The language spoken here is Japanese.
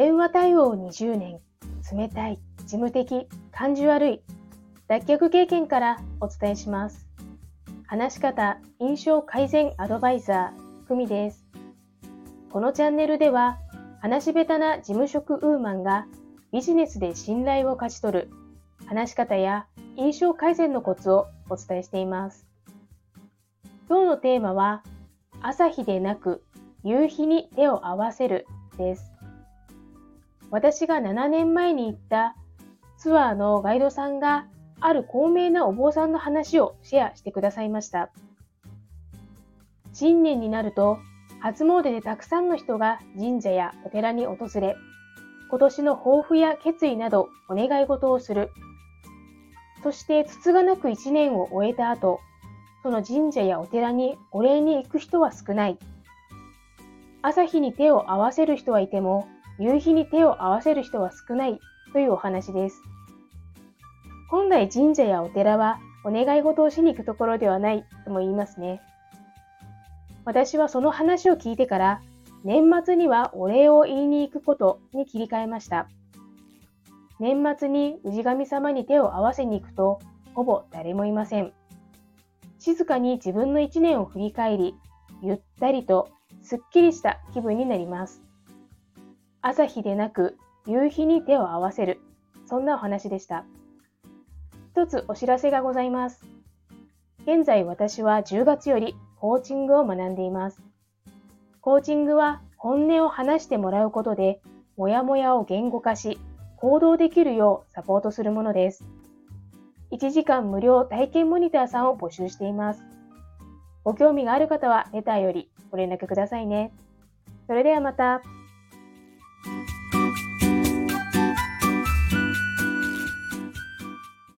電話対応20年、冷たい、事務的、感じ悪い、脱却経験からお伝えします。話し方、印象改善アドバイザー、久美です。このチャンネルでは、話し下手な事務職ウーマンがビジネスで信頼を勝ち取る話し方や印象改善のコツをお伝えしています。今日のテーマは、朝日でなく夕日に手を合わせるです。私が7年前に行ったツアーのガイドさんがある高名なお坊さんの話をシェアしてくださいました。新年になると初詣でたくさんの人が神社やお寺に訪れ、今年の抱負や決意などお願い事をする。そしてつつがなく一年を終えた後、その神社やお寺にお礼に行く人は少ない。朝日に手を合わせる人はいても、夕日に手を合わせる人は少ないというお話です。本来神社やお寺はお願い事をしに行くところではないとも言いますね。私はその話を聞いてから年末にはお礼を言いに行くことに切り替えました。年末に氏神様に手を合わせに行くとほぼ誰もいません。静かに自分の一年を振り返り、ゆったりとすっきりした気分になります。朝日でなく夕日に手を合わせる。そんなお話でした。一つお知らせがございます。現在私は10月よりコーチングを学んでいます。コーチングは本音を話してもらうことで、もやもやを言語化し、行動できるようサポートするものです。1時間無料体験モニターさんを募集しています。ご興味がある方はレターよりご連絡くださいね。それではまた。